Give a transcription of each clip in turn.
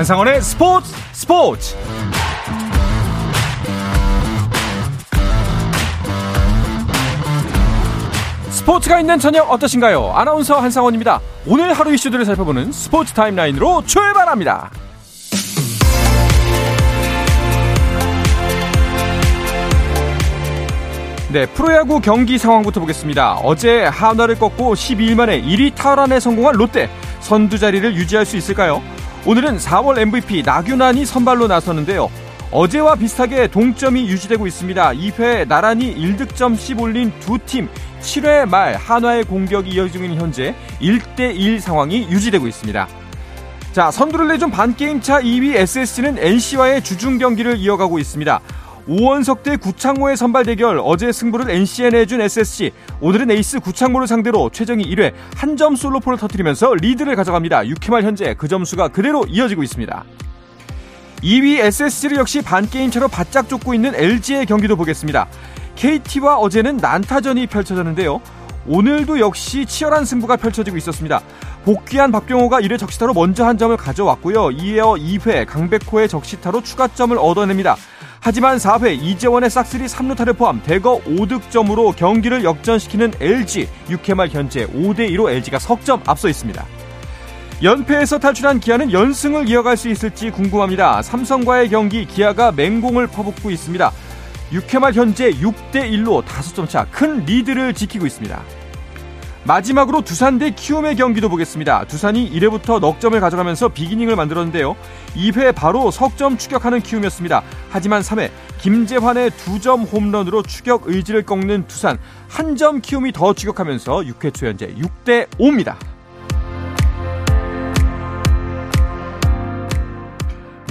한상원의 스포츠 스포츠 스포츠가 있는 저녁 어떠신가요? 아나운서 한상원입니다. 오늘 하루 이슈들을 살펴보는 스포츠 타임라인으로 출발합니다. 네, 프로야구 경기 상황부터 보겠습니다. 어제 한화를 꺾고 12일 만에 1위 탈환에 성공한 롯데. 선두 자리를 유지할 수 있을까요? 오늘은 4월 MVP 나균환이 선발로 나섰는데요. 어제와 비슷하게 동점이 유지되고 있습니다. 2회 나란히 1득점씩 올린 두 팀 7회 말 한화의 공격이 이어지고 있는 현재 1대1 상황이 유지되고 있습니다. 자, 선두를 내준 반게임차 2위 SSC는 NC와의 주중 경기를 이어가고 있습니다. 오원석 대 구창모의 선발 대결 어제 승부를 NC에 내준 SSC 오늘은 에이스 구창모를 상대로 최정희 1회 한 점 솔로포를 터뜨리면서 리드를 가져갑니다. 6회 말 현재 그 점수가 그대로 이어지고 있습니다. 2위 SSC를 역시 반게임 차로 바짝 쫓고 있는 LG의 경기도 보겠습니다. KT와 어제는 난타전이 펼쳐졌는데요. 오늘도 역시 치열한 승부가 펼쳐지고 있었습니다. 복귀한 박병호가 1회 적시타로 먼저 한 점을 가져왔고요. 이어 2회 강백호의 적시타로 추가점을 얻어냅니다. 하지만 4회 이재원의 싹쓸이 3루타를 포함 대거 5득점으로 경기를 역전시키는 LG 6회 말 현재 5대2로 LG가 석점 앞서 있습니다. 연패에서 탈출한 기아는 연승을 이어갈 수 있을지 궁금합니다. 삼성과의 경기 기아가 맹공을 퍼붓고 있습니다. 6회 말 현재 6대1로 5점 차 큰 리드를 지키고 있습니다. 마지막으로 두산 대 키움의 경기도 보겠습니다. 두산이 1회부터 넉 점을 가져가면서 비기닝을 만들었는데요. 2회 바로 석점 추격하는 키움이었습니다. 하지만 3회 김재환의 두점 홈런으로 추격 의지를 꺾는 두산 한 점 키움이 더 추격하면서 6회 초 현재 6대 5입니다.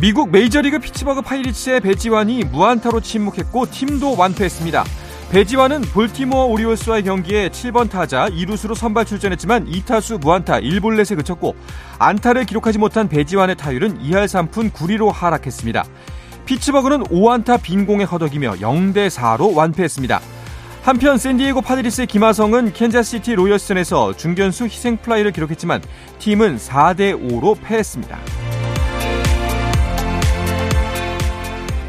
미국 메이저리그 피츠버그 파이리츠의 배지환이 무안타로 침묵했고 팀도 완패했습니다. 배지환은 볼티모어 오리올스와의 경기에 7번 타자 2루수로 선발 출전했지만 2타수 무안타 1볼넷에 그쳤고 안타를 기록하지 못한 배지환의 타율은 2할 3푼 9리로 하락했습니다. 피츠버그는 5안타 빈공에 허덕이며 0대 4로 완패했습니다. 한편 샌디에고 파드리스의 김하성은 캔자시티 로열스전에서 중견수 희생 플라이를 기록했지만 팀은 4대 5로 패했습니다.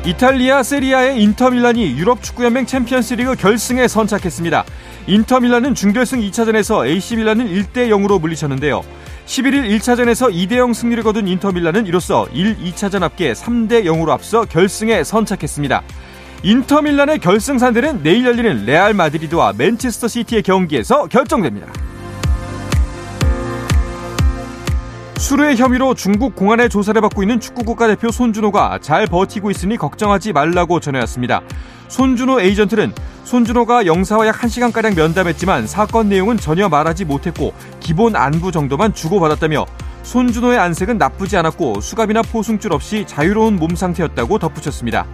이탈리아 세리에 A의 인터밀란이 유럽 축구연맹 챔피언스리그 결승에 선착했습니다. 인터밀란은 중결승 2차전에서 AC밀란을 1대 0으로 물리쳤는데요. 11일 1차전에서 2대 0 승리를 거둔 인터밀란은 이로써 1, 2차전 합계 3대 0으로 앞서 결승에 선착했습니다. 인터밀란의 결승 상대는 내일 열리는 레알 마드리드와 맨체스터 시티의 경기에서 결정됩니다. 수뢰 혐의로 중국 공안의 조사를 받고 있는 축구 국가대표 손준호가 잘 버티고 있으니 걱정하지 말라고 전해왔습니다. 손준호 에이전트는 손준호가 영사와 약 1시간가량 면담했지만 사건 내용은 전혀 말하지 못했고 기본 안부 정도만 주고받았다며 손준호의 안색은 나쁘지 않았고 수갑이나 포승줄 없이 자유로운 몸 상태였다고 덧붙였습니다.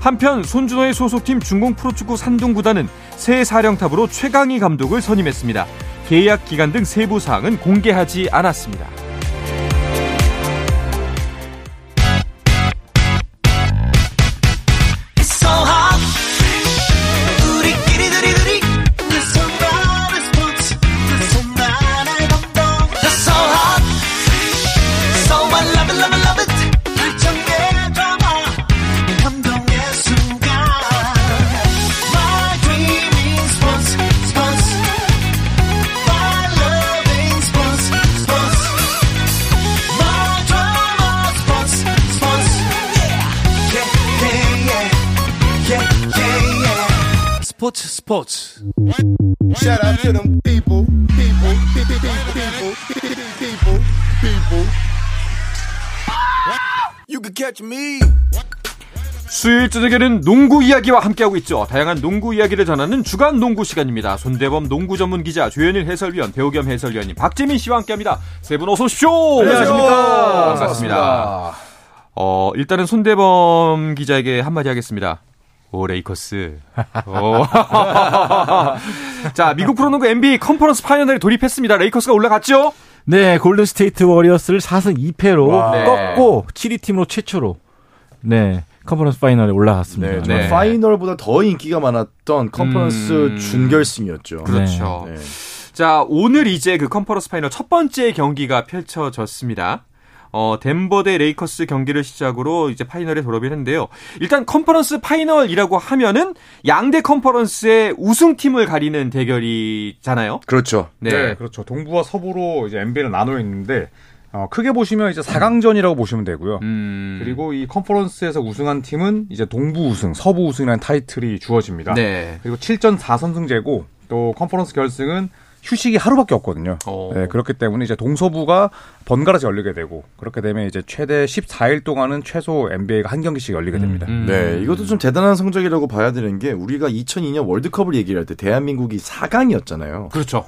한편 손준호의 소속팀 중공 프로축구 산둥구단은 새 사령탑으로 최강희 감독을 선임했습니다. 계약 기간 등 세부 사항은 공개하지 않았습니다. 수요일 저녁에는 농구 이야기와 함께하고 있죠. 다양한 농구 이야기를 전하는 주간 농구 시간입니다. 손대범 농구 전문 기자, 조현일 해설위원, 배우 겸 해설위원님 박재민 씨와 함께합니다. 세 분 어서 오십시오. 안녕하십니까. 반갑습니다. 어, 일단은 손대범 기자에게 한마디 하겠습니다. 오, 레이커스. 오. 자, 미국 프로농구 NBA 컨퍼런스 파이널에 돌입했습니다. 레이커스가 올라갔죠? 네, 골든 스테이트 워리어스를 4승 2패로 와. 네. 꺾고 7위 팀으로 최초로 네, 컨퍼런스 파이널에 올라갔습니다. 네, 네. 파이널보다 더 인기가 많았던 컨퍼런스 음. 준결승이었죠. 그렇죠. 네. 자, 오늘 이제 그 컨퍼런스 파이널 첫 번째 경기가 펼쳐졌습니다. 어, 덴버 대 레이커스 경기를 시작으로 이제 파이널에 돌입을 했는데요. 일단 컨퍼런스 파이널이라고 하면은 양대 컨퍼런스의 우승팀을 가리는 대결이잖아요. 그렇죠. 네. 네. 그렇죠. 동부와 서부로 이제 NBA를 나눠 있는데 어, 크게 보시면 이제 4강전이라고 보시면 되고요. 음. 그리고 이 컨퍼런스에서 우승한 팀은 이제 동부 우승, 서부 우승이라는 타이틀이 주어집니다. 네. 그리고 7전 4선승제고 또 컨퍼런스 결승은 휴식이 하루밖에 없거든요. 어. 네, 그렇기 때문에 이제 동서부가 번갈아서 열리게 되고 그렇게 되면 이제 최대 14일 동안은 최소 NBA가 한 경기씩 열리게 됩니다. 음. 네, 이것도 좀 대단한 성적이라고 봐야 되는 게 우리가 2002년 월드컵을 얘기를 할 때 대한민국이 4강이었잖아요. 그렇죠.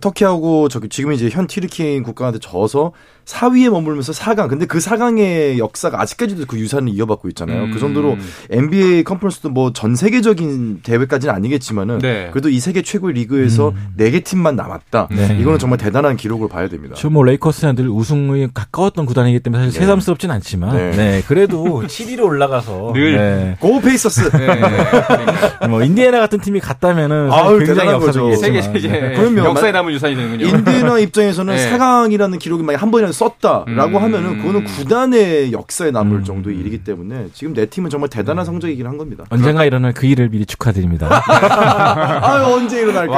터키하고 저기 지금 이제 현 튀르키예인 국가한테 져서 4위에 머물면서 4강. 근데 그 4강의 역사가 아직까지도 그 유산을 이어받고 있잖아요. 음. 그 정도로 NBA 컨퍼런스도 뭐 전 세계적인 대회까지는 아니겠지만은 네. 그래도 이 세계 최고의 리그에서 네개 팀만 남았다. 네. 이거는 정말 대단한 기록을 봐야 됩니다. 지금 뭐 레이커스는 늘 우승이 가까웠던 구단이기 때문에 사실 네. 새삼스럽진 않지만 네. 네. 그래도 7위로 올라가서 늘. 네. 고 페이서스. 네. 뭐 인디애나 같은 팀이 갔다면은 아유, 굉장히 대단한 거죠. 세계 네. 그러면 역사에 마- 남은 유산이 되는군요. 인디애나 입장에서는 네. 4강이라는 기록이 만약 한 번이라도 썼다라고 음. 하면은 그거는 구단의 역사에 남을 음. 정도의 일이기 때문에 지금 네 팀은 정말 대단한 성적이긴 한 겁니다. 언젠가 일어날 그 일을 미리 축하드립니다. 아유 언제 일어날까요?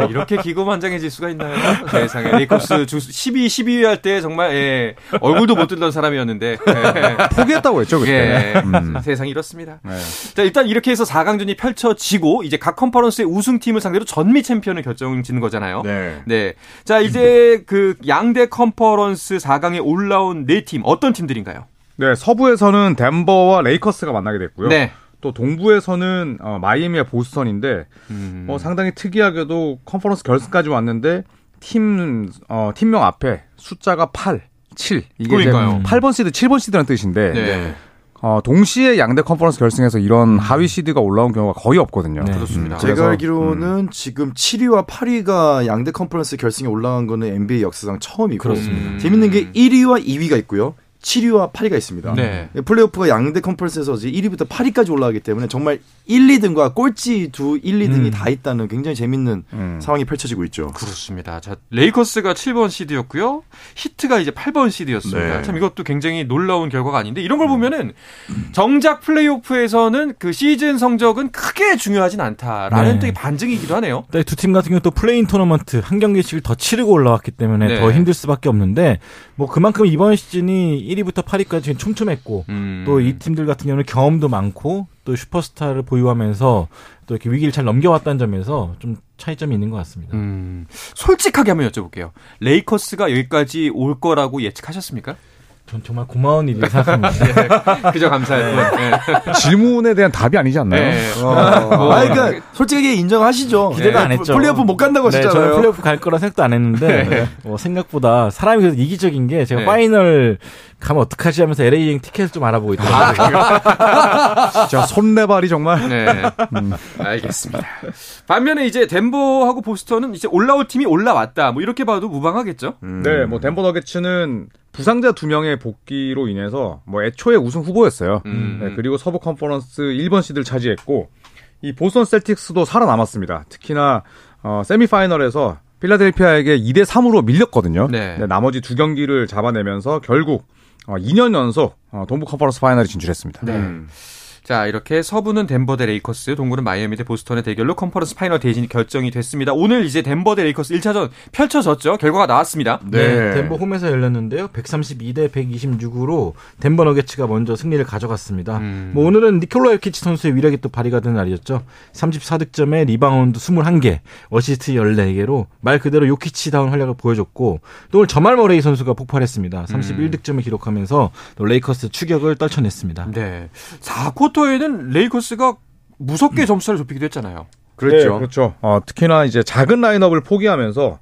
와, 이렇게 기고만장해질 수가 있나요? 세상에. 레이커스 주 12, 12위 할 때 정말, 예, 얼굴도 못 들던 사람이었는데. 예. 포기했다고 했죠 그때. 예. 음. 세상이 이렇습니다. 네. 자, 일단 이렇게 해서 4강전이 펼쳐지고, 이제 각 컨퍼런스의 우승팀을 상대로 전미 챔피언을 결정짓는 거잖아요. 네. 네. 자, 이제 그 양대 컨퍼런스 4강에 올라온 네 팀, 어떤 팀들인가요? 네, 서부에서는 덴버와 레이커스가 만나게 됐고요. 네. 또 동부에서는 어, 마이애미와 보스턴인데 음. 뭐 상당히 특이하게도 컨퍼런스 결승까지 왔는데 팀 어, 팀명 앞에 숫자가 8, 7 이게 그러니까요. 8번 시드, 7번 시드라는 뜻인데 네. 어, 동시에 양대 컨퍼런스 결승에서 이런 하위 시드가 올라온 경우가 거의 없거든요. 네. 그렇습니다. 그래서, 제가 알기로는 지금 7위와 8위가 양대 컨퍼런스 결승에 올라간 거는 NBA 역사상 처음이고 그렇습니다. 재밌는 게 1위와 2위가 있고요. 7위와 8위가 있습니다. 네. 플레이오프가 양대 컨퍼런스에서 이제 1위부터 8위까지 올라가기 때문에 정말 1, 2등과 꼴찌 두 1, 2등이 다 있다는 굉장히 재밌는 음. 상황이 펼쳐지고 있죠. 그렇습니다. 자, 레이커스가 7번 시드였고요. 히트가 이제 8번 시드였습니다. 네. 참 이것도 굉장히 놀라운 결과가 아닌데 이런 걸 보면은 정작 플레이오프에서는 그 시즌 성적은 크게 중요하진 않다라는 네. 또 반증이기도 하네요. 두팀 같은 경우 또 플레이인 토너먼트 한 경기씩을 더 치르고 올라왔기 때문에 네. 더 힘들 수밖에 없는데 뭐 그만큼 이번 시즌이 1위부터 8위까지 촘촘했고 음. 또이 팀들 같은 경우는 경험도 많고 또 슈퍼스타를 보유하면서 또 이렇게 위기를 잘 넘겨왔다는 점에서 좀 차이점이 있는 것 같습니다. 음, 솔직하게 한번 여쭤볼게요. 레이커스가 여기까지 올 거라고 예측하셨습니까? 전 정말 고마운 일이라고 생각합니다. 그저 감사할 뿐. 네. 질문에 대한 답이 아니지 않나요? 네. 어, 아, 그러니까 솔직하게 인정하시죠. 기대도 안 네, 했죠. 플레이오프 못 간다고 네, 하셨잖아요. 저는 플레이오프 갈 거라 생각도 안 했는데 어, 생각보다 사람이 그래도 이기적인 게 제가 네. 파이널 가면 어떡하지 하면서 LA 여행 티켓을 좀 알아보고 있더라고요. 진짜 손발이 정말 네. 알겠습니다. 반면에 이제 덴버하고 보스턴은 이제 올라올 팀이 올라왔다. 뭐 이렇게 봐도 무방하겠죠? 음. 네, 뭐 덴버 너게츠는 부상자 두 명의 복귀로 인해서 뭐 애초에 우승 후보였어요. 음. 네, 그리고 서부 컨퍼런스 1번 시드를 차지했고 이 보스턴 셀틱스도 살아남았습니다. 특히나 어, 세미파이널에서 필라델피아에게 2대 3으로 밀렸거든요. 네. 나머지 두 경기를 잡아내면서 결국 어, 2년 연속 어, 동부 컨퍼런스 파이널에 진출했습니다. 음. 자, 이렇게 서부는 덴버 대 레이커스, 동부는 마이애미 대 보스턴의 대결로 컨퍼런스 파이널 대진이 결정이 됐습니다. 오늘 이제 덴버 대 레이커스 1차전 펼쳐졌죠. 결과가 나왔습니다. 네. 덴버 홈에서 열렸는데요. 132대 126으로 덴버 너게츠가 먼저 승리를 가져갔습니다. 음. 뭐 오늘은 니콜라 요키치 선수의 위력이 또 발휘가 된 날이었죠. 34득점에 리바운드 21개, 어시스트 14개로 말 그대로 요키치다운 활약을 보여줬고 또 오늘 자말 머레이 선수가 폭발했습니다. 31득점을 기록하면서 또 레이커스 추격을 떨쳐냈습니다. 네. 4쿼터 에는 레이커스가 무섭게 점수를 좁히기도 했잖아요. 그렇죠. 네, 그렇죠. 어, 특히나 이제 작은 라인업을 포기하면서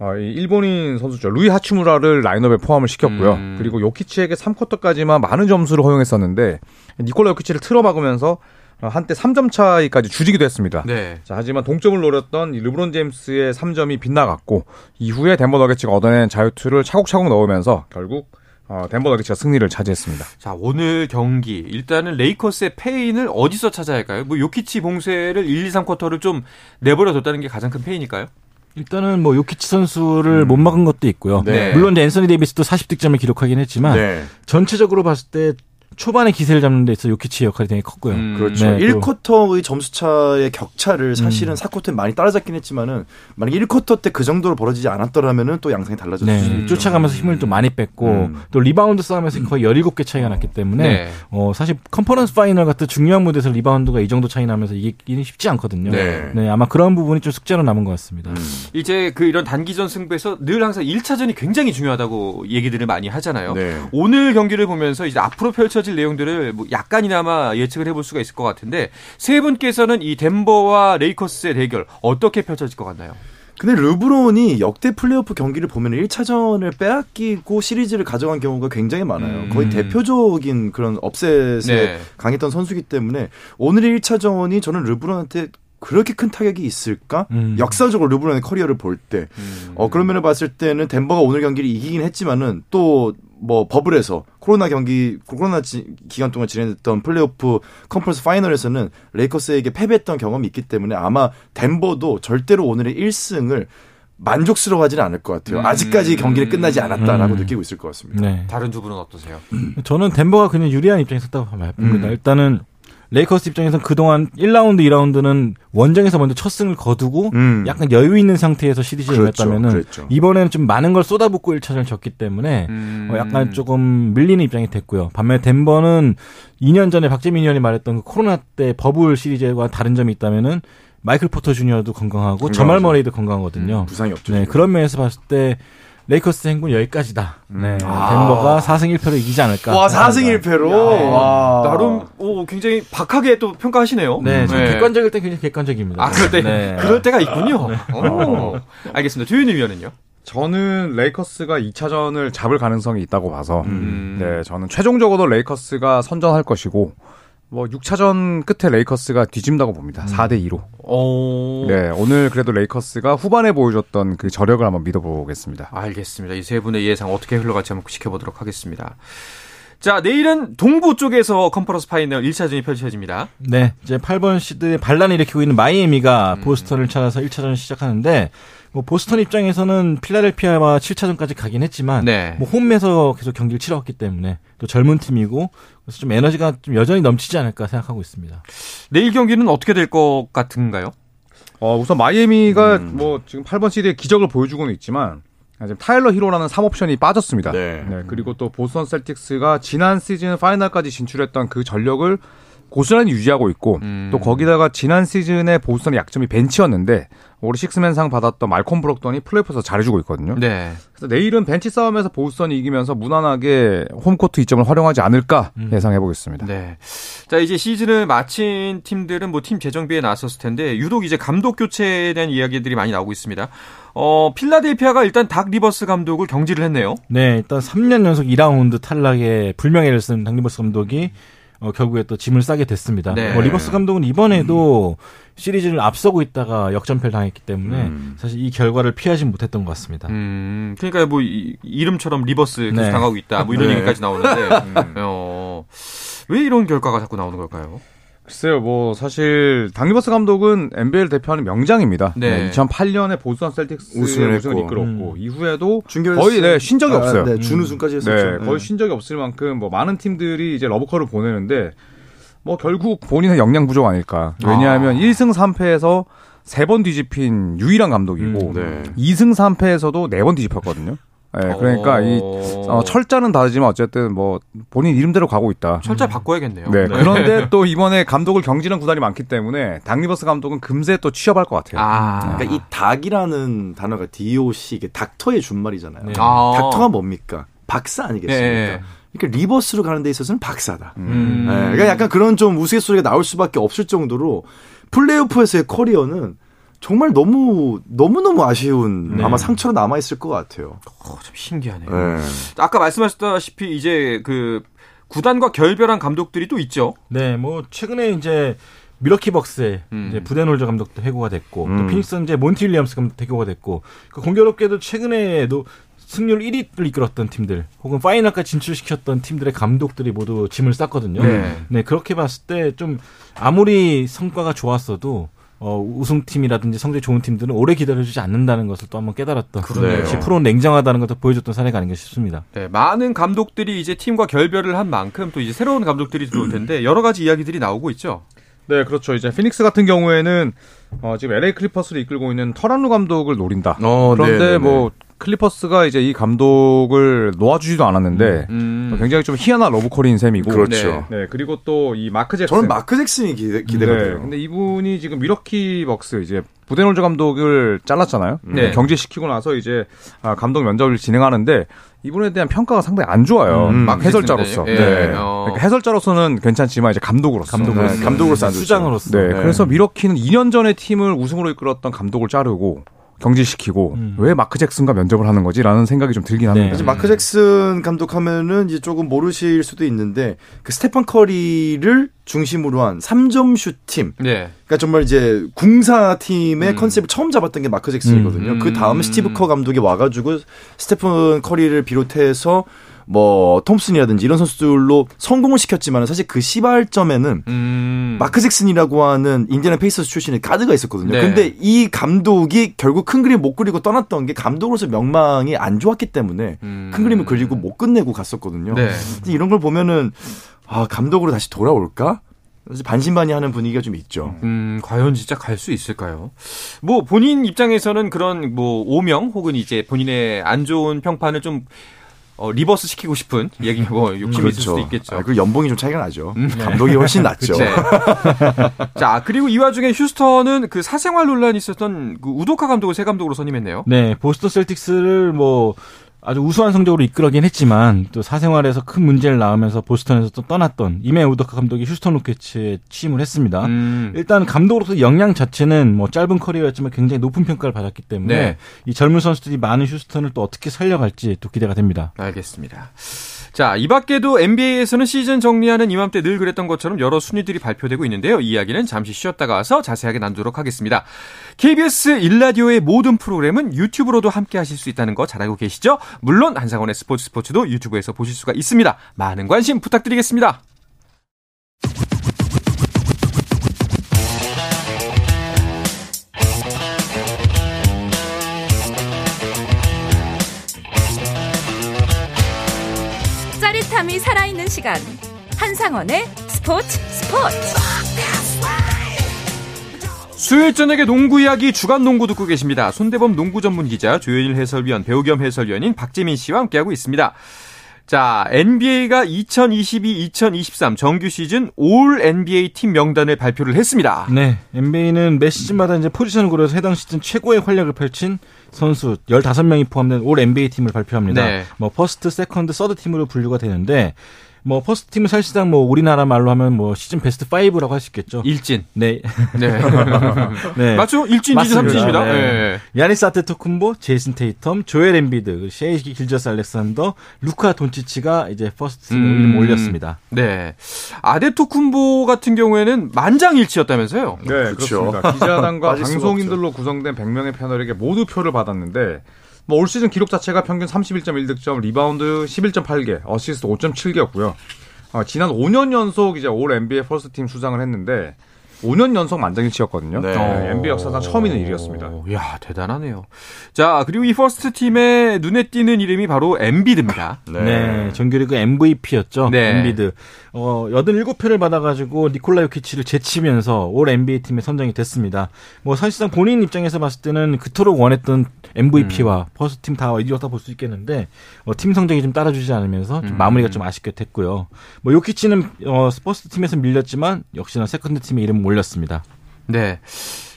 어, 이 일본인 선수죠. 루이 하치무라를 라인업에 포함을 시켰고요. 음. 그리고 요키치에게 3쿼터까지만 많은 점수를 허용했었는데 니콜라 요키치를 틀어막으면서 어, 한때 3점 차이까지 줄이기도 했습니다. 네. 자, 하지만 동점을 노렸던 이 르브론 제임스의 3점이 빗나갔고 이후에 덴버 너게츠가 얻어낸 자유투를 차곡차곡 넣으면서 결국 어, 덴버 너게츠가 승리를 차지했습니다. 자, 오늘 경기. 일단은 레이커스의 패인을 어디서 찾아야 할까요? 뭐 요키치 봉쇄를 1, 2, 3쿼터를 좀 내버려 뒀다는 게 가장 큰 패인일까요? 일단은 뭐 요키치 선수를 못 막은 것도 있고요. 네. 물론 이제 앤서니 데이비스도 40득점을 기록하긴 했지만 네. 전체적으로 봤을 때 초반에 기세를 잡는 데 있어 요키치의 역할이 되게 컸고요. 음. 그렇죠. 네, 또- 1쿼터의 점수 차의 격차를 사실은 4쿼터에 많이 따라잡긴 했지만은 만약 1쿼터 때 그 정도로 벌어지지 않았더라면은 또 양상이 달라졌을 네, 수 있죠. 쫓아가면서 힘을 또 많이 뺐고 음. 또 리바운드 싸움에서 거의 17개 차이가 났기 때문에 네. 어, 사실 컨퍼런스 파이널 같은 중요한 무대에서 리바운드가 이 정도 차이 나면서 이기긴 쉽지 않거든요. 네. 아마 그런 부분이 좀 숙제로 남은 것 같습니다. 이제 그 이런 단기전 승부에서 늘 항상 1차전이 굉장히 중요하다고 얘기들을 많이 하잖아요. 네. 오늘 경기를 보면서 이제 앞으로 펼쳐 질 내용들을 뭐 약간이나마 예측을 해볼 수가 있을 것 같은데 세 분께서는 이 덴버와 레이커스의 대결 어떻게 펼쳐질 것 같나요? 근데 르브론이 역대 플레이오프 경기를 보면 1차전을 빼앗기고 시리즈를 가져간 경우가 굉장히 많아요. 거의 음. 대표적인 그런 업셋에 네. 강했던 선수기 때문에 오늘의 1차전이 저는 르브론한테 그렇게 큰 타격이 있을까? 음. 역사적으로 르브론의 커리어를 볼 때. 어, 그런 면을 봤을 때는 덴버가 오늘 경기를 이기긴 했지만은 또 뭐 버블에서 코로나 경기 코로나 지- 기간 동안 진행됐던 플레이오프 컨퍼런스 파이널에서는 레이커스에게 패배했던 경험이 있기 때문에 아마 덴버도 절대로 오늘의 1승을 만족스러워하지는 않을 것 같아요. 음. 아직까지 경기는 끝나지 않았다라고 음. 느끼고 있을 것 같습니다. 네. 다른 두 분은 어떠세요? 저는 덴버가 그냥 유리한 입장에 섰다고 봅니다. 음. 일단은 레이커스 입장에서는 그동안 1라운드, 2라운드는 원정에서 먼저 첫 승을 거두고 음. 약간 여유 있는 상태에서 시리즈를 그렇죠, 임했다면은 그랬죠. 이번에는 좀 많은 걸 쏟아붓고 1차전을 졌기 때문에 음. 어, 약간 조금 밀리는 입장이 됐고요. 반면에 덴버는 2년 전에 박재민 위원이 말했던 그 코로나 때 버블 시리즈와 다른 점이 있다면은 마이클 포터 주니어도 건강하고. 저말 머레이도 건강하거든요. 부상이 없죠. 네, 지금. 그런 면에서 봤을 때 레이커스 행군 여기까지다. 네, 아. 덴버가 4승 1패로 이기지 않을까. 와 4승 1패로 와. 나름 오, 굉장히 박하게 또 평가하시네요. 네, 좀 객관적일 때 굉장히 객관적입니다. 아, 그럴 때, 네. 그럴 때가 있군요. 어. 알겠습니다. 조현일 위원은요? 저는 레이커스가 2차전을 잡을 가능성이 있다고 봐서 음. 네, 저는 최종적으로 레이커스가 선전할 것이고 뭐 6차전 끝에 레이커스가 뒤진다고 봅니다. 4대 2로. 오. 네, 오늘 그래도 레이커스가 후반에 보여줬던 그 저력을 한번 믿어보겠습니다. 알겠습니다. 이 세 분의 예상 어떻게 흘러갈지 한번 지켜보도록 하겠습니다. 자, 내일은 동부 쪽에서 컨퍼런스 파이널 1차전이 펼쳐집니다. 네, 이제 8번 시드에 반란을 일으키고 있는 마이애미가 보스턴을 찾아서 1차전을 시작하는데 뭐 보스턴 입장에서는 필라델피아와 7차전까지 가긴 했지만 네. 뭐 홈에서 계속 경기를 치러왔기 때문에 또 젊은 팀이고 그래서 좀 에너지가 좀 여전히 넘치지 않을까 생각하고 있습니다. 내일 경기는 어떻게 될 것 같은가요? 어, 우선 마이애미가 음. 뭐 지금 8번 시리의 기적을 보여주고는 있지만 아, 지금 타일러 히로라는 3옵션이 빠졌습니다. 네. 그리고 또 보스턴 셀틱스가 지난 시즌 파이널까지 진출했던 그 전력을 고스란히 유지하고 있고 음. 또 거기다가 지난 시즌에 보스턴의 약점이 벤치였는데 올해 식스맨상 받았던 말콤 브록던이 플레이오프에서 잘해주고 있거든요. 네. 그래서 내일은 벤치 싸움에서 보스턴이 이기면서 무난하게 홈코트 이점을 활용하지 않을까 예상해 보겠습니다. 네. 자, 이제 시즌을 마친 팀들은 뭐 팀 재정비에 나섰을 텐데 유독 이제 감독 교체에 대한 이야기들이 많이 나오고 있습니다. 어, 필라델피아가 일단 닥 리버스 감독을 경질을 했네요. 네, 일단 3년 연속 2라운드 탈락의 불명예를 쓴 닥 리버스 감독이 어, 결국에 또 짐을 싸게 됐습니다. 네. 뭐 리버스 감독은 이번에도 시리즈를 앞서고 있다가 역전패를 당했기 때문에 음. 사실 이 결과를 피하지 못했던 것 같습니다. 음, 그러니까 뭐 이, 이름처럼 reverse 계속 네. 당하고 있다. 뭐 이런 네. 얘기까지 나오는데 어, 왜 이런 결과가 자꾸 나오는 걸까요? 글쎄요, 뭐 사실 닥 리버스 감독은 NBA를 대표하는 명장입니다. 네. 네, 2008년에 보스턴 셀틱스 우승을 우승을. 이끌었고 음. 이후에도 거의 네, 쉰 적이 아, 없어요. 네, 준우승까지 했었죠. 네, 거의 쉰 적이 없을 만큼 뭐 많은 팀들이 이제 러브콜을 보내는데 뭐 결국 본인의 역량 부족 아닐까. 왜냐하면 아. 1승 3패에서 세번 뒤집힌 유일한 감독이고 음, 네. 2승 3패에서도 네번 뒤집혔거든요. 네, 그러니까 이 어, 철자는 다르지만 어쨌든 뭐 본인 이름대로 가고 있다. 철자 바꿔야겠네요. 네, 그런데 또 이번에 감독을 경질한 구단이 많기 때문에 당리버스 감독은 금세 또 취업할 것 같아요. 아, 그러니까 이 닭이라는 단어가 DOC 이게 닥터의 준말이잖아요. 네. 아. 닥터가 뭡니까? 박사 아니겠습니까? 네. 그러니까 reverse로 가는 데 있어서는 박사다. 음. 네, 그러니까 약간 그런 좀 우스갯소리가 나올 수밖에 없을 정도로 플레이오프에서의 커리어는 정말 너무 너무 너무 아쉬운 네. 아마 상처로 남아 있을 것 같아요. 어, 참 신기하네요. 네. 아까 말씀하셨다시피 이제 그 구단과 결별한 감독들이 또 있죠. 네, 뭐 최근에 이제 밀워키 벅스의 음. 이제 부덴홀저 감독도 해고가 됐고 음. 또 피닉스 이제 몬티 윌리엄스 감독도 해고가 됐고 그 공교롭게도 최근에도 승률 1위를 이끌었던 팀들 혹은 파이널까지 진출시켰던 팀들의 감독들이 모두 짐을 쌌거든요. 네. 네, 그렇게 봤을 때 좀 아무리 성과가 좋았어도 어, 우승팀이라든지 성적이 좋은 팀들은 오래 기다려주지 않는다는 것을 또 한번 깨달았던 그러네요. 역시 프로는 냉정하다는 것을 보여줬던 사례가 아닌가 싶습니다. 네, 많은 감독들이 이제 팀과 결별을 한 만큼 또 이제 새로운 감독들이 들어올 텐데 여러 가지 이야기들이 나오고 있죠. 네, 그렇죠. 이제 피닉스 같은 경우에는 어, 지금 LA 클리퍼스를 이끌고 있는 터란 루 감독을 노린다. 어, 그런데 네네네. 뭐 클리퍼스가 이제 이 감독을 놓아주지도 않았는데 음. 굉장히 좀 희한한 러브콜인 셈이고. 그렇죠. 네, 그리고 또 이 마크 잭슨. 저는 마크 잭슨이 기대, 기대가 네, 돼요. 근데 이분이 지금 밀워키 벅스 이제 부덴홀저 감독을 잘랐잖아요. 네. 경질시키고 나서 이제 아, 감독 면접을 진행하는데 이분에 대한 평가가 상당히 안 좋아요. 음, 막 해설자로서. 예, 네. 어. 그러니까 해설자로서는 괜찮지만 이제 감독으로서. 감독으로서. 네, 감독으로서. 수장으로서. 네, 네. 그래서 밀워키는 2년 전에 팀을 우승으로 이끌었던 감독을 자르고 경질시키고 음. 왜 마크 잭슨과 면접을 하는 거지라는 생각이 좀 들긴 합니다. 사실 마크 잭슨 감독하면은 이제 조금 모르실 수도 있는데 그 스테판 커리를 중심으로 한 3점 슛팀 네. 그러니까 정말 이제 궁사 팀의 음. 컨셉을 처음 잡았던 게 마크 잭슨이거든요. 음. 그 다음 스티브 커 감독이 와가지고 스테픈 커리를 비롯해서 뭐 톰슨이라든지 이런 선수들로 성공을 시켰지만 사실 그 시발점에는 음. 마크 잭슨이라고 하는 인디애나 페이서스 출신의 가드가 있었거든요. 네. 근데 이 감독이 결국 큰 그림 못 그리고 떠났던 게 감독으로서 명망이 안 좋았기 때문에 음. 큰 그림을 그리고 못 끝내고 갔었거든요. 네. 이런 걸 보면은 아 감독으로 다시 돌아올까? 반신반의하는 분위기가 좀 있죠. 음, 과연 진짜 갈 수 있을까요? 뭐 본인 입장에서는 그런 뭐 오명 혹은 이제 본인의 안 좋은 평판을 좀 어, reverse 시키고 싶은 얘기고 욕심이 있을 수도 있겠죠. 아, 그 연봉이 좀 차이가 나죠. 감독이 훨씬 낫죠. 네. 자, 그리고 이 와중에 휴스턴은 그 사생활 논란이 있었던 그 우도카 감독을 새 감독으로 선임했네요. 네, 보스턴 셀틱스를 뭐 아주 우수한 성적으로 이끌어긴 했지만 또 사생활에서 큰 문제를 낳으면서 보스턴에서 또 떠났던 이메 우도카 감독이 휴스턴 로켓츠에 취임을 했습니다. 음. 일단 감독으로서 역량 자체는 뭐 짧은 커리어였지만 굉장히 높은 평가를 받았기 때문에 네. 이 젊은 선수들이 많은 휴스턴을 또 어떻게 살려갈지 또 기대가 됩니다. 알겠습니다. 자, 이 밖에도 NBA에서는 시즌 정리하는 이맘때 늘 그랬던 것처럼 여러 순위들이 발표되고 있는데요. 이 이야기는 잠시 쉬었다가 와서 자세하게 나누도록 하겠습니다. KBS 일라디오의 모든 프로그램은 유튜브로도 함께 하실 수 있다는 거 잘 알고 계시죠? 물론 한상원의 스포츠 스포츠도 유튜브에서 보실 수가 있습니다. 많은 관심 부탁드리겠습니다. 짜릿함이 살아있는 시간 한상원의 스포츠 스포츠 수요일 저녁에 농구 이야기 주간 농구 듣고 계십니다. 손대범 농구 전문 기자 조현일 해설위원 배우 겸 해설위원인 박재민 씨와 함께하고 있습니다. 자, NBA가 2022-2023 정규 시즌 All NBA 팀 명단을 발표를 했습니다. 네, NBA는 매 시즌마다 이제 포지션을 고려해서 해당 시즌 최고의 활약을 펼친 선수 15명이 포함된 All NBA 팀을 발표합니다. 네. 뭐 first, second, third 팀으로 분류가 되는데 뭐 first 팀은 사실상 뭐 우리나라 말로 하면 뭐 시즌 베스트 5라고 할 수 있겠죠. 일진. 네. 네. 네. 맞죠? 일진, 이진. 삼진입니다. 네. 네. 야니스 아데토쿤보, 제이슨 테이텀, 조엘 엠비드, 셰이 길저스 알렉산더, 루카 돈치치가 이제 first 팀에 음. 이름 올렸습니다. 네. 아데토쿤보 같은 경우에는 만장일치였다면서요? 네, 그렇죠. 그렇습니다. 기자단과 방송인들로 구성된 100명의 패널에게 모두 표를 받았는데 뭐 올 시즌 기록 자체가 평균 31.1득점, 리바운드 11.8개, 어시스트 5.7개였고요. 어, 지난 5년 연속 이제 All NBA first team 수상을 했는데 5년 연속 만장일치였거든요. 네. 네, NBA 역사상 처음 있는 일이었습니다. 오, 야, 대단하네요. 자, 그리고 이 first team의 눈에 띄는 이름이 바로 엠비드입니다. 네. 정규리그 MVP였죠. 네. 엠비드. 어, 87표를 받아가지고 니콜라 요키치를 제치면서 All NBA 팀에 선정이 됐습니다. 뭐 사실상 본인 입장에서 봤을 때는 그토록 원했던 MVP와 first team 다 이뤘다 볼 수 있겠는데 어, 팀 성적이 좀 따라주지 않으면서 좀 음. 마무리가 좀 아쉽게 됐고요. 뭐 요키치는 어, first team에서 밀렸지만 역시나 second team에 이름을 올렸습니다. 네.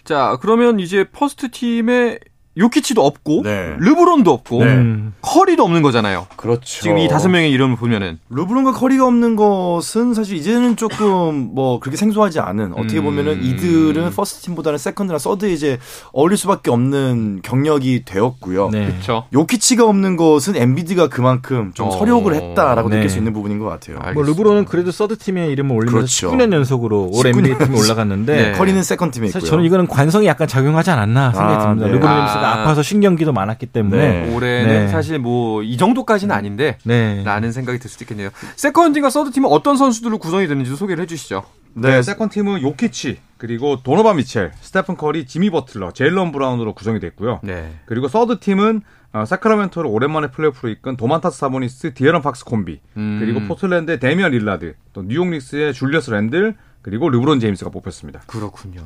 자, 그러면 이제 first team에 요키치도 없고, 네. 르브론도 없고, 네. 음. 커리도 없는 거잖아요. 그렇죠. 지금 이 다섯 명의 이름을 보면은. 르브론과 커리가 없는 것은 사실 이제는 조금 뭐 그렇게 생소하지 않은 어떻게 음. 보면은 이들은 first team보다는 second나 third 이제 어울릴 수밖에 없는 경력이 되었고요. 네. 그렇죠. 요키치가 없는 것은 엠비드가 그만큼 좀 어. 설욕을 했다라고 네. 느낄 수 있는 부분인 것 같아요. 알겠습니다. 뭐 르브론은 그래도 서드 팀에 이름을 올리면서 그렇죠. 19년 연속으로 All 19년 NBA 팀에 올라갔는데 네. 커리는 second team에 있고요. 사실 저는 이거는 관성이 약간 작용하지 않았나 생각이 아, 듭니다. 네. 르브론 아. 제임스가 아파서 쉰 경기도 많았기 때문에 네. 올해는 네. 사실 뭐 이 정도까지는 아닌데 네. 라는 생각이 들 수도 있겠네요. second와 third team은 어떤 선수들로 구성이 되는지도 소개를 해주시죠. 네, second team은 요키치 그리고 도노반 미첼, 스테픈 커리, 지미 버틀러, 제일런 브라운으로 구성이 됐고요. 네. 그리고 third team은 어, 새크라멘토를 오랜만에 플레이오프로 이끈 도만타스 사보니스, 디에런 팍스 콤비, 음. 그리고 포틀랜드의 데미안 릴라드, 또 뉴욕 닉스의 줄리어스 랜들, 그리고 르브론 제임스가 뽑혔습니다. 그렇군요.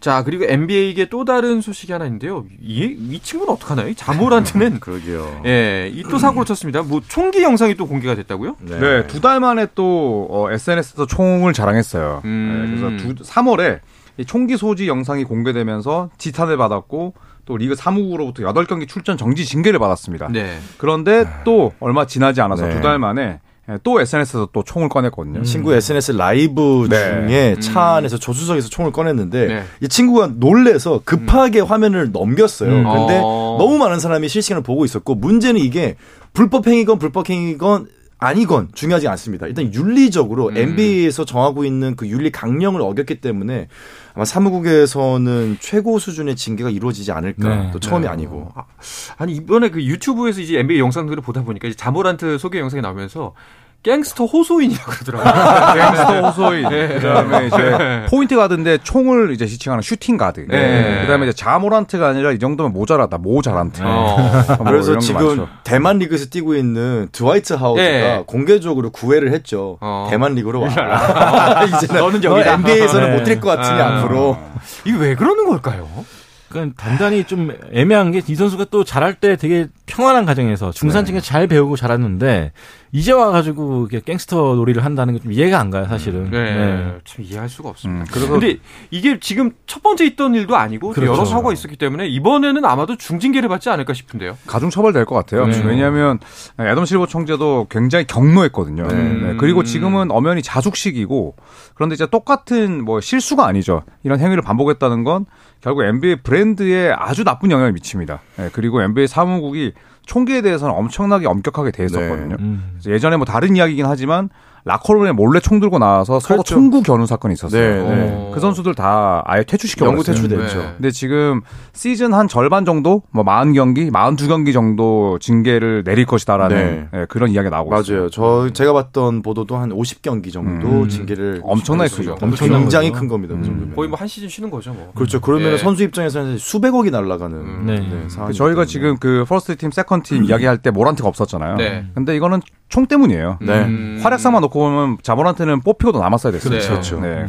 자 그리고 NBA에게 또 다른 소식이 하나 있는데요. 이, 이 친구는 어떡하나요? 이 자 모란트는 그러게요. 예, 이 또 사고를 쳤습니다. 뭐 총기 영상이 또 공개가 됐다고요? 네, 두달 만에 또 어, SNS에서 총을 자랑했어요. 음. 네, 그래서 두, 3월에 이 총기 소지 영상이 공개되면서 지탄을 받았고 또 리그 사무국으로부터 8경기 출전 정지 징계를 받았습니다. 네. 그런데 또 얼마 지나지 않아서 네. 두달 만에 예, 또 SNS에서 또 총을 꺼냈거든요. 친구 SNS 라이브 네. 중에 차 안에서 조수석에서 총을 꺼냈는데 네. 이 친구가 놀래서 급하게 화면을 넘겼어요. 음. 근데 어. 너무 많은 사람이 실시간을 보고 있었고 문제는 이게 불법 행위건 불법 행위건 아니건 중요하지 않습니다. 일단 윤리적으로 음. NBA에서 정하고 있는 그 윤리 강령을 어겼기 때문에 아마 사무국에서는 최고 수준의 징계가 이루어지지 않을까. 네. 또 처음이 네. 아니고. 아, 아니 이번에 그 유튜브에서 이제 NBA 영상들을 보다 보니까 이제 자 모란트 소개 영상이 나오면서 갱스터 호소인이라고 그러더라고요. 갱스터 호소인. 그다음에 이제 포인트 가드인데 총을 이제 지칭하는 슈팅 가드. 네. 그다음에 이제 자 모란트가 아니라 이 정도면 모자라다. 모자란트. 어. 뭐 그래서 지금. 대만 리그에서 뛰고 있는 드와이트 하우스가 예. 공개적으로 구애를 했죠. 어. 대만 리그로 와. 이제는 너는 너 여기다. NBA에서는 네. 못뛸 것 같으니 아. 앞으로. 이게 왜 그러는 걸까요? 그러니까 단단히 좀 애매한 게 이 선수가 또 잘할 때 되게 평안한 가정에서 중산층에서 잘 배우고 자랐는데 이제 와가지고 이렇게 갱스터 놀이를 한다는 게 좀 이해가 안 가요 사실은. 네. 참 이해할 수가 없습니다. 음, 그래서 근데 이게 지금 첫 번째 있던 일도 아니고 또 그렇죠. 여러 사고가 있었기 때문에 이번에는 아마도 중징계를 받지 않을까 싶은데요. 가중 처벌될 것 같아요. 네. 왜냐하면 애덤 실버 총재도 굉장히 경로했거든요. 네. 네, 그리고 지금은 엄연히 자숙식이고 그런데 이제 똑같은 뭐 실수가 아니죠. 이런 행위를 반복했다는 건 결국 NBA 브랜드에 아주 나쁜 영향을 미칩니다. 네, 그리고 NBA 사무국이 총기에 대해서는 엄청나게 엄격하게 대했었거든요. 음. 그래서 예전에 뭐 다른 이야기긴 하지만 라커룸에 몰래 총 들고 나와서 서로 그렇죠. 총구 겨눈 사건이 있었어요. 네, 네. 어. 그 선수들 다 아예 퇴출시켜 영구 버렸어요. 퇴출됐죠. 네. 근데 지금 시즌 한 절반 정도, 뭐 40경기, 42경기 정도 징계를 내릴 것이다라는 예, 그런 이야기가 나오고 있어요. 맞아요. 저 제가 봤던 보도도 한 50경기 정도 음. 징계를 엄청나게. 크죠. 엄청난 굉장히. 큰 겁니다. 그 음. 정도면. 거의 뭐 한 시즌 쉬는 거죠, 뭐. 그렇죠. 그러면 예. 선수 입장에서는 수백억이 날아가는 음. 네. 상황이기 저희가 때문에. 지금 그 first team, second team 이야기할 때 모란트가 없었잖아요. 네. 근데 이거는 총 때문이에요. 네. 음. 활약상만 놓고 보면 자 모란트는 뽑히고도 남았어야 됐어요. 그렇죠. 그렇죠. 네.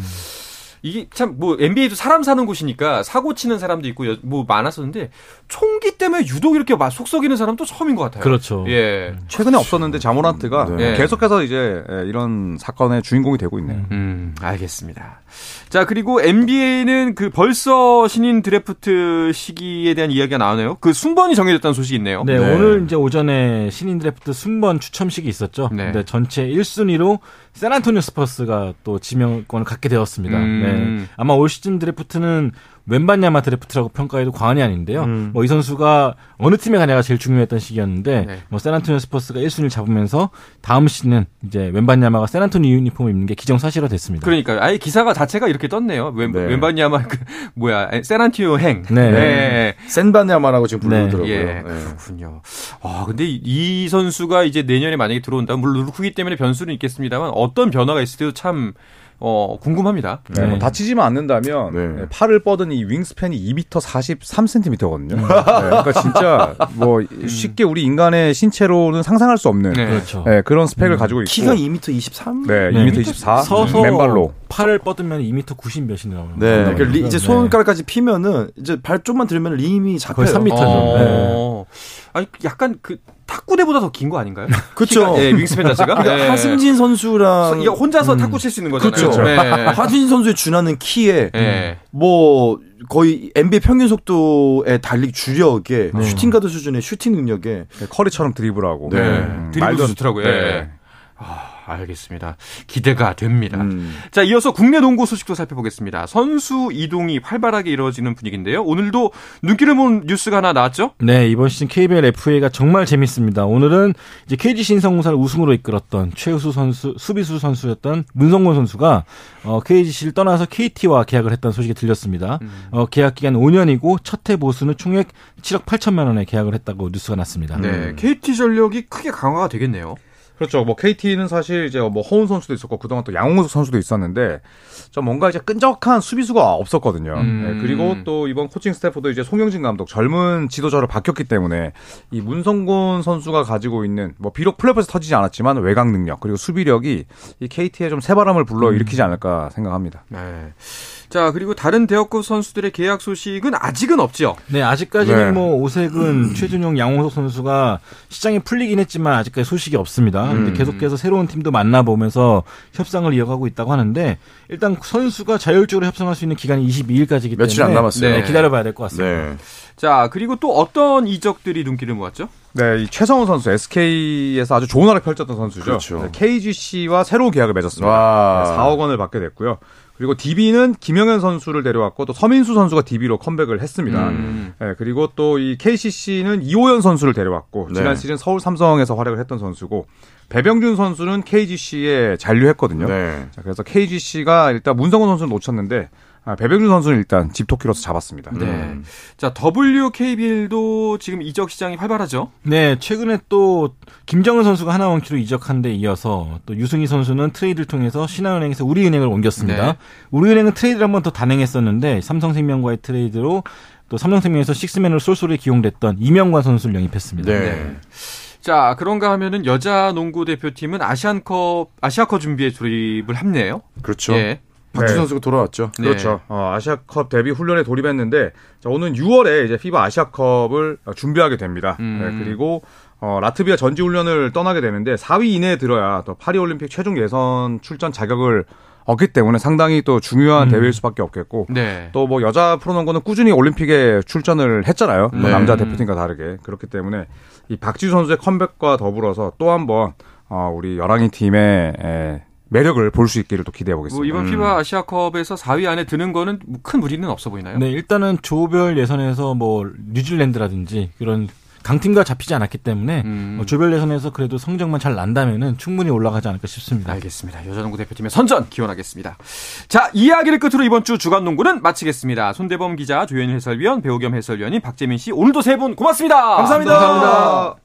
이게 참 뭐 NBA도 사람 사는 곳이니까 사고 치는 사람도 있고 여- 뭐 많았었는데 총기 때문에 유독 이렇게 막 속썩이는 사람도 처음인 것 같아요. 그렇죠. 예. 최근에 없었는데 자모란트가 네. 계속해서 이제 예, 이런 사건의 주인공이 되고 있네요. 음, 알겠습니다. 자, 그리고 NBA는 그 벌써 신인 드래프트 시기에 대한 이야기가 나오네요. 그 순번이 정해졌다는 소식이 있네요. 네, 네. 오늘 이제 오전에 신인 드래프트 순번 추첨식이 있었죠. 네. 근데 전체 1순위로 샌안토니오 스퍼스가 또 지명권을 갖게 되었습니다. 음. 네. 아마 올 시즌 드래프트는 웸반야마 드래프트라고 평가해도 과언이 아닌데요. 음. 뭐 이 선수가 어느 팀에 가냐가 제일 중요했던 시기였는데 네. 뭐 샌안토니오 스퍼스가 1순위를 잡으면서 다음 시즌은 이제 웸반야마가 샌안토니오 유니폼을 입는 게 기정사실화 됐습니다. 그러니까 아예 기사가 자체가 이렇게 떴네요. 웬, 네. 웸반야마 그 뭐야 샌안토니오행. 네. 네. 센바냐마라고 지금 네. 부르더라고요. 예, 네. 그렇군요. 아, 근데 이, 이 선수가 이제 내년에 만약에 들어온다면 물론 루크기 때문에 변수는 있겠습니다만 어떤 변화가 있을지도 참 어, 궁금합니다. 네, 뭐 네. 다치지만 않는다면 네. 예, 팔을 뻗은 이 윙스팬이 2m 43cm거든요. 그러니까 진짜 뭐 쉽게 우리 인간의 신체로는 상상할 수 없는 네. 그렇죠. 예, 그런 스펙을 가지고 있고 키가 2m 23? 네, 네. 2m 24 서서 맨발로 팔을 뻗으면 2m 90 몇이 나와요. 네. 그러니까 리- 이제 네. 손가락까지 피면은 이제 발 좀만 들면 림이 잡혀요. 거의 3m 죠. 어. 아니 약간 그 탁구대보다 더 긴 거 아닌가요? 그렇죠. 예, wingspan 자체가. 그러니까 예. 하승진 선수랑 이게 혼자서 탁구 칠 수 있는 거잖아요. 그렇죠. 네. 하승진 선수의 준하는 키에 예. 뭐 거의 NBA 평균 속도의 달리기 주력에 네. 슈팅 가드 수준의 슈팅 능력에 커리처럼 드리블하고 네. 음, 드리블도 말도- 좋더라고요. 네. 예. 알겠습니다. 기대가 됩니다. 음. 자, 이어서 국내 농구 소식도 살펴보겠습니다. 선수 이동이 활발하게 이루어지는 분위기인데요. 오늘도 눈길을 모은 뉴스가 하나 나왔죠? 네, 이번 시즌 KBL FA가 정말 재밌습니다. 오늘은 이제 KG 신성공사를 우승으로 이끌었던 최우수 선수, 수비수 선수였던 문성곤 선수가 어, KGC를 떠나서 KT와 계약을 했다는 소식이 들렸습니다. 어, 계약 기간 5년이고 첫 해 보수는 총액 7억 8천만 원에 계약을 했다고 뉴스가 났습니다. 네. KT 전력이 크게 강화가 되겠네요. 그렇죠. 뭐 KT는 사실 이제 뭐 허운 선수도 있었고 그동안 또 양홍석 선수도 있었는데 좀 뭔가 이제 끈적한 수비수가 없었거든요. 음. 네, 그리고 또 이번 코칭 스태프도 이제 송영진 감독 젊은 지도자로 바뀌었기 때문에 이 문성곤 선수가 가지고 있는 뭐 비록 플레이오프에서 터지지 않았지만 외곽 능력 그리고 수비력이 이 KT에 좀 새바람을 불러 일으키지 않을까 생각합니다. 네. 자, 그리고 다른 대학급 선수들의 계약 소식은 아직은 없죠. 네, 아직까지는 네. 뭐 오색은 최준용, 양홍석 선수가 시장이 풀리긴 했지만 아직까지 소식이 없습니다. 근데 계속해서 새로운 팀도 만나보면서 협상을 이어가고 있다고 하는데 일단 선수가 자율적으로 협상할 수 있는 기간이 22일까지이기 때문에 며칠 안 남았어요. 네, 기다려봐야 될 것 같습니다. 네. 자, 그리고 또 어떤 이적들이 눈길을 모았죠? 네, 이 최성훈 선수 SK에서 아주 좋은 활약 펼쳤던 선수죠. 그렇죠. 네, KGC와 새로운 계약을 맺었습니다. 와. 네, 4억 원을 받게 됐고요. 그리고 DB는 김영현 선수를 데려왔고 또 서민수 선수가 DB로 컴백을 했습니다. 음. 네, 그리고 또 이 KCC는 이호연 선수를 데려왔고 네. 지난 시즌 서울 삼성에서 활약을 했던 선수고 배병준 선수는 KGC에 잔류했거든요. 네. 자, 그래서 KGC가 일단 문성곤 선수를 놓쳤는데 아, 배병준 선수는 일단 집토끼로서 잡았습니다. 네. 음. 자, WKBL도 지금 이적 시장이 활발하죠. 네, 최근에 또 김정은 선수가 하나원큐로 이적한 데 이어서 또 유승희 선수는 트레이드를 통해서 신한은행에서 우리은행을 옮겼습니다. 네. 우리은행은 트레이드를 한 번 더 단행했었는데 삼성생명과의 트레이드로 또 삼성생명에서 식스맨으로 쏠쏠히 기용됐던 이명관 선수를 영입했습니다. 네. 자, 그런가 하면은 여자 농구 대표팀은 아시안컵 아시아컵 준비에 돌입을 합네요. 그렇죠. 예. 박주 네. 선수가 돌아왔죠. 네. 그렇죠. 어, 아시아컵 데뷔 훈련에 돌입했는데 자, 오는 6월에 이제 피바 아시아컵을 어, 준비하게 됩니다. 음. 네, 그리고 어, 라트비아 전지 훈련을 떠나게 되는데 4위 이내에 들어야 또 파리 올림픽 최종 예선 출전 자격을 얻기 때문에 상당히 또 중요한 대회일 수밖에 없겠고 네. 또뭐 여자 프로농구는 꾸준히 올림픽에 출전을 했잖아요. 뭐 네. 남자 대표팀과 다르게 그렇기 때문에 이 박지수 선수의 컴백과 더불어서 또 한번 어, 우리 여랑이 팀의 에, 매력을 볼 수 있기를 또 기대해 뭐 보겠습니다. 이번 피바 아시아컵에서 4위 안에 드는 거는 큰 무리는 없어 보이나요? 네, 일단은 조별 예선에서 뭐 뉴질랜드라든지 그런 강팀과 잡히지 않았기 때문에 음. 뭐 조별 예선에서 그래도 성적만 잘 난다면은 충분히 올라가지 않을까 싶습니다. 알겠습니다. 여자농구 대표팀의 선전 기원하겠습니다. 자, 이야기를 끝으로 이번 주 주간 농구는 마치겠습니다. 손대범 기자, 조현일 해설위원, 배우 겸 해설위원인 박재민 씨, 오늘도 세 분 고맙습니다. 감사합니다. 감사합니다.